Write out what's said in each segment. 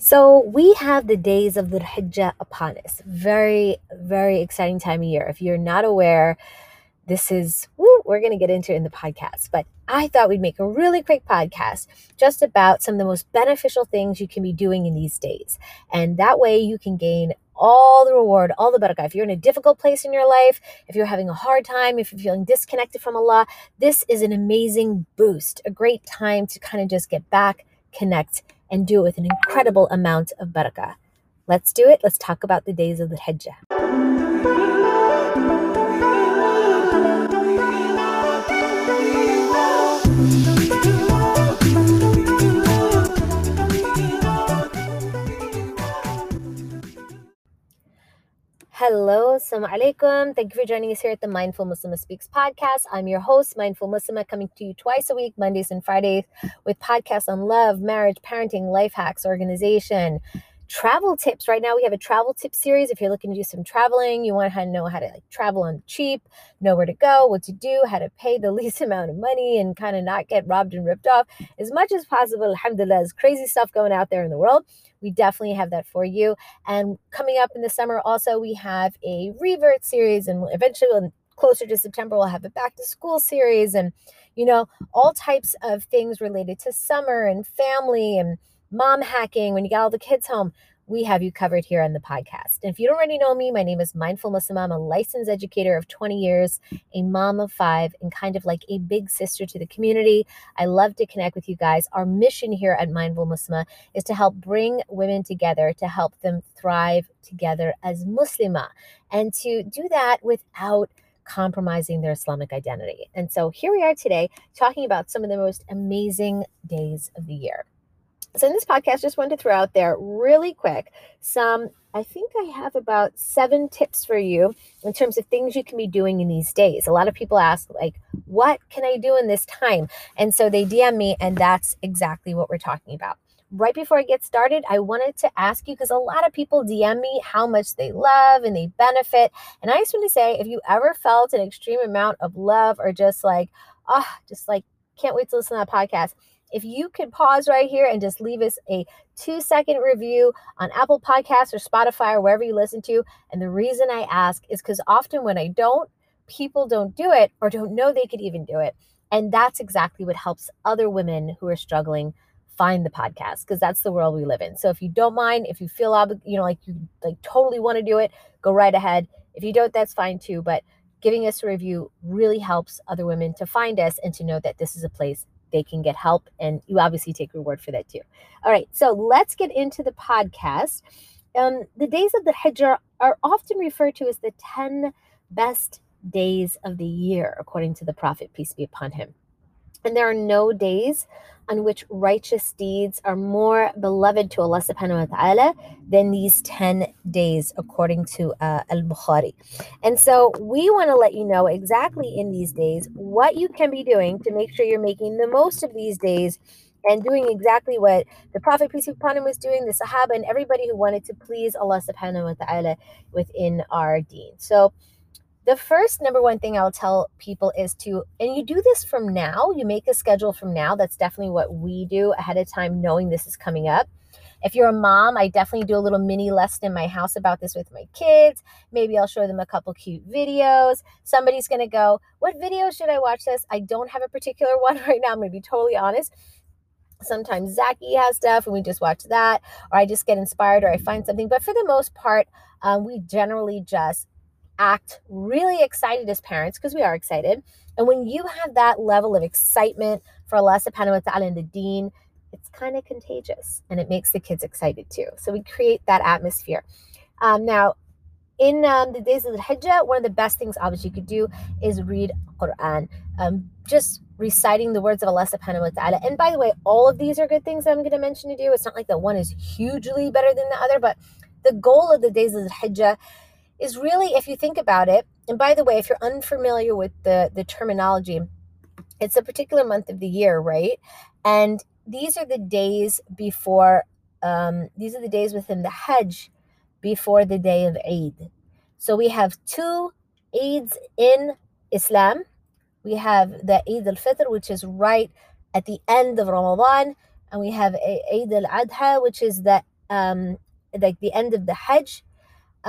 So we have the days of Dhul Hijjah upon us. Very, very exciting time of year. If you're not aware, this is woo, we're going to get into in the podcast. But I thought we'd make a really quick podcast just about some of the most beneficial things you can be doing in these days, and that way you can gain all the reward, all the barakah. If you're in a difficult place in your life, if you're having a hard time, if you're feeling disconnected from Allah, this is an amazing boost, a great time to kind of just get back, connect, and do it with an incredible amount of barakah. Let's do it. Let's talk about the days of Dhul Hijjah. Hello, assalamu alaikum. Thank you for joining us here at the Mindful Muslimah Speaks podcast. I'm your host, Mindful Muslimah, coming to you twice a week, Mondays and Fridays, with podcasts on love, marriage, parenting, life hacks, organization, travel tips. Right now, we have a travel tip series. If you're looking to do some traveling, you want to know how to like travel on cheap, know where to go, what to do, how to pay the least amount of money, and kind of not get robbed and ripped off as much as possible. Alhamdulillah, there's crazy stuff going out there in the world. We definitely have that for you. And coming up in the summer, also, we have a revert series, and eventually, closer to September, we'll have a back to school series, and you know, all types of things related to summer and family and mom hacking when you got all the kids home we have you covered here on the podcast. And if you don't already know me, my name is Mindful Muslimah. I'm a licensed educator of 20 years, a mom of five, and kind of like a big sister to the community. I love to connect with you guys. Our mission here at Mindful Muslimah is to help bring women together, to help them thrive together as Muslimah, and to do that without compromising their Islamic identity. And so here we are today talking about some of the most amazing days of the year. So in this podcast, just wanted to throw out there really quick some. I think I have about seven tips for you in terms of things you can be doing in these days. A lot of people ask, like, what can I do in this time? And so they DM me, and that's exactly what we're talking about. Right before I get started, I wanted to ask you because a lot of people DM me how much they love and they benefit. And I just want to say if you ever felt an extreme amount of love or just like, oh, just like, can't wait to listen to that podcast if you could pause right here and just leave us a two second review on Apple Podcasts or Spotify or wherever you listen to. And the reason I ask is because often when I don't, people don't do it or don't know they could even do it. And that's exactly what helps other women who are struggling find the podcast because that's the world we live in. So if you don't mind, if you feel obli- you know like you like totally want to do it, go right ahead. If you don't, that's fine too. But giving us a review really helps other women to find us and to know that this is a place they can get help and you obviously take reward for that too. All right so let's get into the podcast. Um, the days of the Hijjah are often referred to as the 10 best days of the year according to the prophet peace be upon him and there are no days on which righteous deeds are more beloved to Allah subhanahu wa ta'ala than these 10 days, according to uh, Al Bukhari. And so we want to let you know exactly in these days what you can be doing to make sure you're making the most of these days and doing exactly what the Prophet, peace be upon him, was doing, the Sahaba, and everybody who wanted to please Allah subhanahu wa ta'ala within our deen. So, the first number one thing I'll tell people is to, and you do this from now, you make a schedule from now. That's definitely what we do ahead of time, knowing this is coming up. If you're a mom, I definitely do a little mini lesson in my house about this with my kids. Maybe I'll show them a couple cute videos. Somebody's going to go, What video should I watch this? I don't have a particular one right now. I'm going to be totally honest. Sometimes Zaki has stuff and we just watch that, or I just get inspired or I find something. But for the most part, um, we generally just act really excited as parents because we are excited. And when you have that level of excitement for Allah subhanahu wa ta'ala and the deen, it's kind of contagious and it makes the kids excited too. So we create that atmosphere. Um, now, in um, the days of Dhul Hijjah, one of the best things obviously you could do is read Quran. Um, just reciting the words of Allah subhanahu wa ta'ala. And by the way, all of these are good things I'm going to mention to do. It's not like that one is hugely better than the other, but the goal of the days of Dhul Hijjah is really, if you think about it, and by the way, if you're unfamiliar with the, the terminology, it's a particular month of the year, right? And these are the days before, um, these are the days within the Hajj before the day of Eid. So we have two Eids in Islam. We have the Eid al Fitr, which is right at the end of Ramadan, and we have Eid al Adha, which is the um, like the end of the Hajj.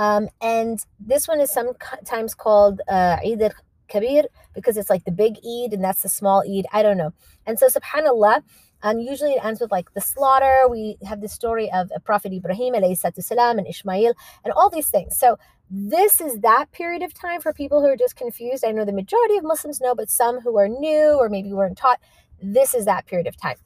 Um, and this one is sometimes called uh, Eid al Kabir because it's like the big Eid and that's the small Eid. I don't know. And so, subhanAllah, um, usually it ends with like the slaughter. We have the story of Prophet Ibrahim salam, and Ishmael and all these things. So this is that period of time for people who are just confused. I know the majority of Muslims know, but some who are new or maybe weren't taught, this is that period of time.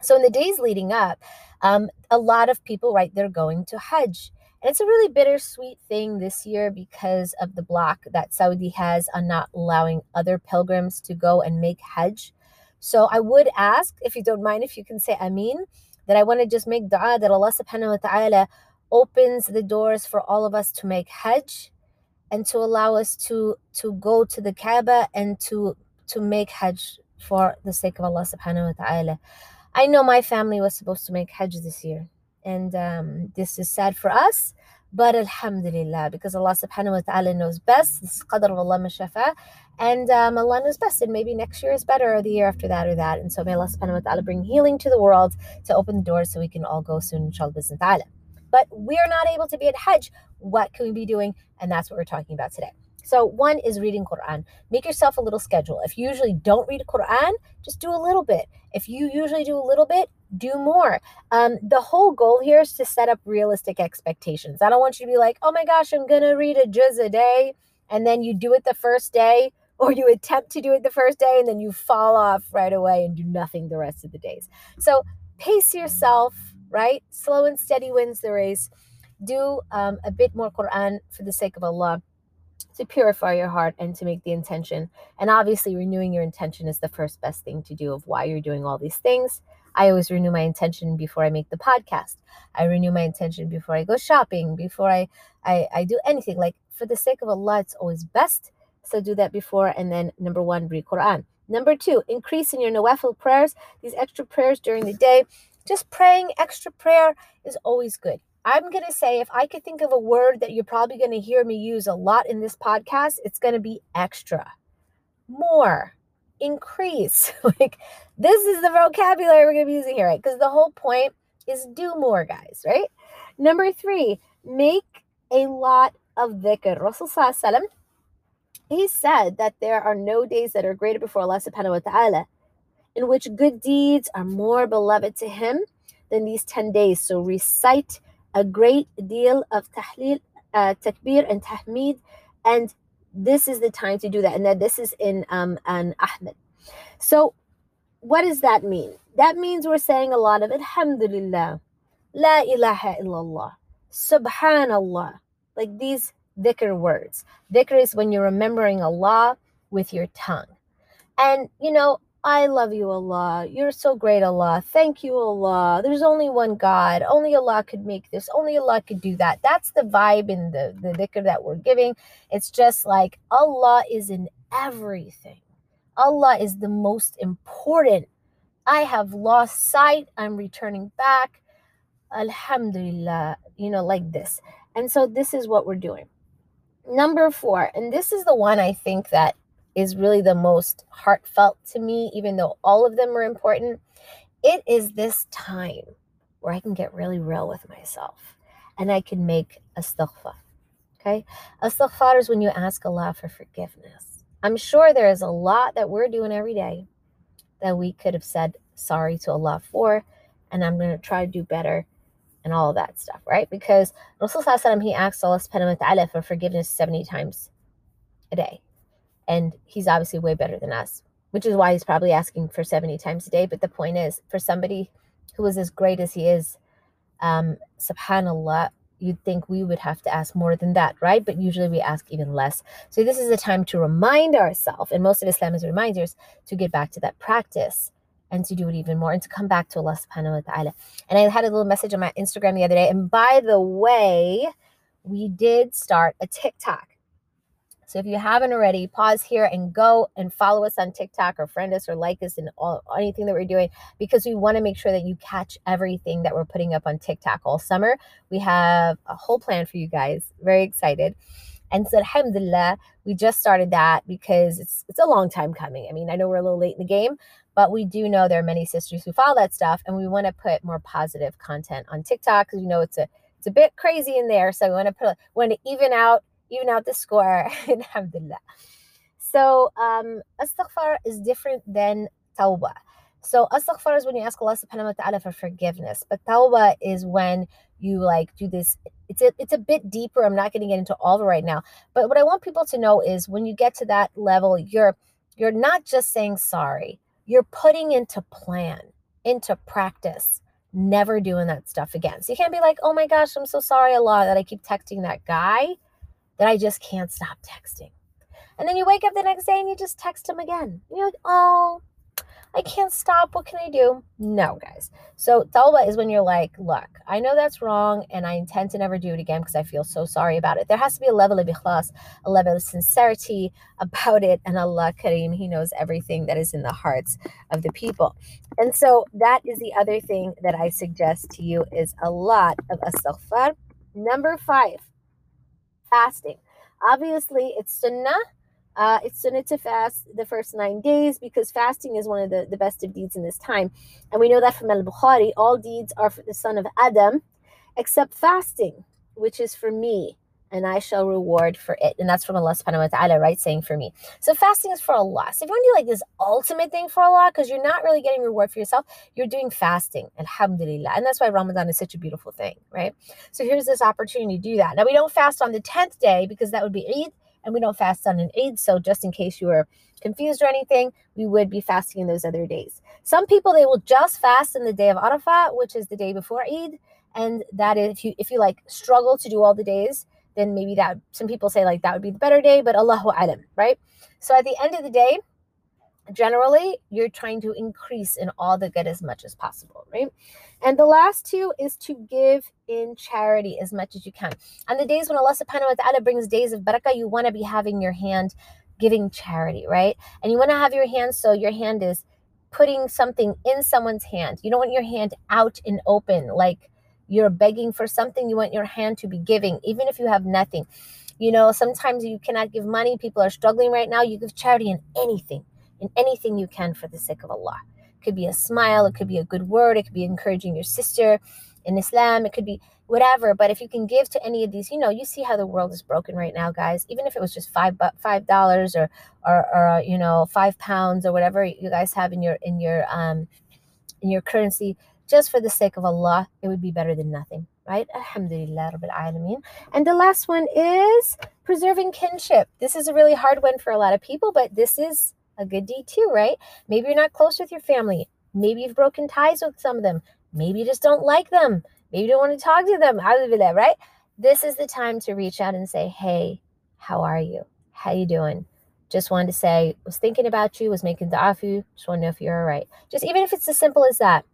So in the days leading up, um, a lot of people, right, they're going to Hajj. And it's a really bittersweet thing this year because of the block that Saudi has on not allowing other pilgrims to go and make Hajj. So I would ask, if you don't mind, if you can say Ameen, that I want to just make dua that Allah subhanahu wa ta'ala opens the doors for all of us to make Hajj and to allow us to to go to the Kaaba and to to make Hajj for the sake of Allah subhanahu wa ta'ala. I know my family was supposed to make Hajj this year, and um, this is sad for us. But Alhamdulillah, because Allah subhanahu wa ta'ala knows best. This is qadr of Allah mashafa. And um, Allah knows best. And maybe next year is better, or the year after that, or that. And so may Allah subhanahu wa ta'ala bring healing to the world to open the doors so we can all go soon, inshallah. Ta'ala. But we're not able to be at Hajj. What can we be doing? And that's what we're talking about today. So one is reading Quran. Make yourself a little schedule. If you usually don't read Quran, just do a little bit. If you usually do a little bit, do more. Um, the whole goal here is to set up realistic expectations. I don't want you to be like, oh my gosh, I'm gonna read a juz a day, and then you do it the first day, or you attempt to do it the first day, and then you fall off right away and do nothing the rest of the days. So pace yourself, right? Slow and steady wins the race. Do um, a bit more Quran for the sake of Allah to purify your heart and to make the intention. And obviously, renewing your intention is the first best thing to do of why you're doing all these things. I always renew my intention before I make the podcast. I renew my intention before I go shopping, before I, I, I do anything. Like for the sake of Allah, it's always best. So do that before. And then number one, read Quran. Number two, increase in your Nawafil prayers, these extra prayers during the day. Just praying extra prayer is always good. I'm going to say if I could think of a word that you're probably going to hear me use a lot in this podcast, it's going to be extra, more, increase. like this is the vocabulary we're going to be using here, right? Because the whole point is do more, guys, right? Number three, make a lot of dhikr. Rasulullah he said that there are no days that are greater before Allah subhanahu wa ta'ala in which good deeds are more beloved to him than these 10 days. So recite a great deal of tahleel, uh, takbir, and tahmid, and this is the time to do that. And that this is in um, an Ahmed. So, what does that mean? That means we're saying a lot of Alhamdulillah, La ilaha illallah, Subhanallah, like these dhikr words. Dhikr is when you're remembering Allah with your tongue. And, you know, I love you, Allah. You're so great, Allah. Thank you, Allah. There's only one God. Only Allah could make this. Only Allah could do that. That's the vibe in the, the dhikr that we're giving. It's just like Allah is in everything. Allah is the most important. I have lost sight. I'm returning back. Alhamdulillah. You know, like this. And so this is what we're doing. Number four, and this is the one I think that is really the most heartfelt to me, even though all of them are important. It is this time where I can get really real with myself and I can make astaghfar. Okay? Astaghfar is when you ask Allah for forgiveness. I'm sure there is a lot that we're doing every day that we could have said sorry to Allah for, and I'm going to try to do better and all that stuff, right? Because Rasulullah he asked Allah subhanahu wa ta'ala for forgiveness 70 times a day. And he's obviously way better than us, which is why he's probably asking for 70 times a day. But the point is, for somebody who is as great as he is, um, subhanAllah, you'd think we would have to ask more than that, right? But usually we ask even less. So this is a time to remind ourselves, and most of Islam is reminders, to get back to that practice and to do it even more and to come back to Allah subhanahu wa ta'ala. And I had a little message on my Instagram the other day. And by the way, we did start a TikTok. So if you haven't already, pause here and go and follow us on TikTok or friend us or like us and all anything that we're doing because we want to make sure that you catch everything that we're putting up on TikTok all summer. We have a whole plan for you guys. Very excited. And so alhamdulillah, we just started that because it's it's a long time coming. I mean, I know we're a little late in the game, But we do know there are many sisters who follow that stuff, and we want to put more positive content on TikTok because we know it's a it's a bit crazy in there. So we want to put want to even out even out the score. Alhamdulillah. So um astaghfar is different than tawbah. So astaghfar is when you ask Allah subhanahu wa ta'ala for forgiveness. But tawbah is when you like do this. It's a, it's a bit deeper. I'm not going to get into all of it right now. But what I want people to know is when you get to that level, you're you're not just saying sorry you're putting into plan, into practice, never doing that stuff again. So you can't be like, oh my gosh, I'm so sorry Allah, that I keep texting that guy that I just can't stop texting. And then you wake up the next day and you just text him again. You're like, oh, I can't stop. What can I do? No, guys. So tawbah is when you're like, look, I know that's wrong and I intend to never do it again because I feel so sorry about it. There has to be a level of ikhlas, a level of sincerity about it. And Allah Kareem, He knows everything that is in the hearts of the people. And so that is the other thing that I suggest to you is a lot of astaghfar. Number five, fasting. Obviously, it's sunnah uh, it's sunnah to fast the first nine days because fasting is one of the, the best of deeds in this time. And we know that from Al Bukhari, all deeds are for the son of Adam except fasting, which is for me, and I shall reward for it. And that's from Allah subhanahu wa ta'ala, right? Saying for me. So fasting is for Allah. So if you want to do like this ultimate thing for Allah, because you're not really getting reward for yourself, you're doing fasting. Alhamdulillah. And that's why Ramadan is such a beautiful thing, right? So here's this opportunity to do that. Now we don't fast on the 10th day because that would be Eid and we don't fast on an Eid. So just in case you were confused or anything, we would be fasting in those other days. Some people they will just fast in the day of Arafat, which is the day before Eid, and that is if you if you like struggle to do all the days, then maybe that some people say like that would be the better day, but Allahu alam, right? So at the end of the day, generally you're trying to increase in all the good as much as possible, right? And the last two is to give in charity as much as you can. On the days when Allah subhanahu wa ta'ala brings days of barakah, you want to be having your hand giving charity, right? And you want to have your hand so your hand is putting something in someone's hand. You don't want your hand out and open like you're begging for something. You want your hand to be giving, even if you have nothing. You know, sometimes you cannot give money. People are struggling right now. You give charity in anything in anything you can for the sake of Allah. It could be a smile, it could be a good word, it could be encouraging your sister in Islam, it could be whatever. But if you can give to any of these, you know, you see how the world is broken right now, guys. Even if it was just five but five dollars or or or uh, you know five pounds or whatever you guys have in your in your um in your currency, just for the sake of Allah, it would be better than nothing right? Alhamdulillah Rabbil Alameen. And the last one is preserving kinship. This is a really hard one for a lot of people, but this is a good deed too, right? Maybe you're not close with your family. Maybe you've broken ties with some of them. Maybe you just don't like them. Maybe you don't want to talk to them. Right? This is the time to reach out and say, "Hey, how are you? How you doing?" Just wanted to say, was thinking about you, was making for you. Just want to know if you're all right. Just even if it's as simple as that.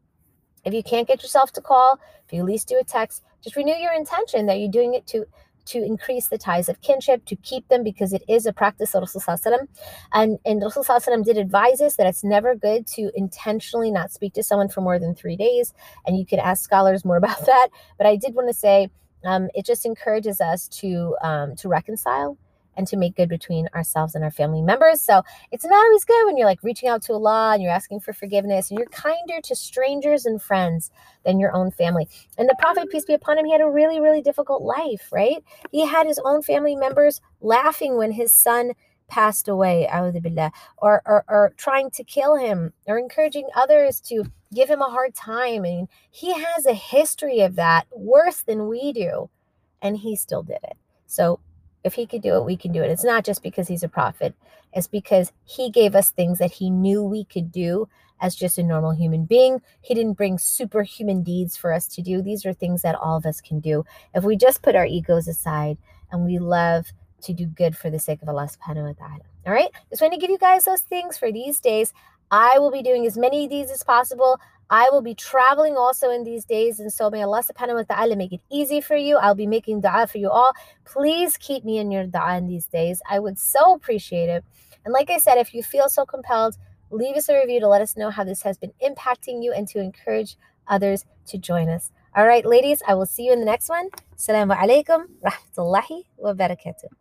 If you can't get yourself to call, if you at least do a text, just renew your intention that you're doing it to to increase the ties of kinship, to keep them because it is a practice of Rasulullah and, and Rasulullah did advise us that it's never good to intentionally not speak to someone for more than three days. And you could ask scholars more about that. But I did want to say um, it just encourages us to um, to reconcile and to make good between ourselves and our family members. So it's not always good when you're like reaching out to Allah and you're asking for forgiveness and you're kinder to strangers and friends than your own family. And the Prophet, peace be upon him, he had a really, really difficult life, right? He had his own family members laughing when his son passed away, billah, or, or, or trying to kill him, or encouraging others to give him a hard time. Mean, he has a history of that worse than we do, and he still did it. So if he could do it, we can do it. It's not just because he's a prophet, it's because he gave us things that he knew we could do as just a normal human being. He didn't bring superhuman deeds for us to do. These are things that all of us can do. If we just put our egos aside and we love to do good for the sake of Allah subhanahu wa ta'ala. All right. Just want to give you guys those things for these days. I will be doing as many of these as possible. I will be traveling also in these days. And so may Allah subhanahu wa ta'ala make it easy for you. I'll be making dua for you all. Please keep me in your dua in these days. I would so appreciate it. And like I said, if you feel so compelled, leave us a review to let us know how this has been impacting you and to encourage others to join us. All right, ladies, I will see you in the next one. Assalamu alaikum rahmatullahi wa barakatuh.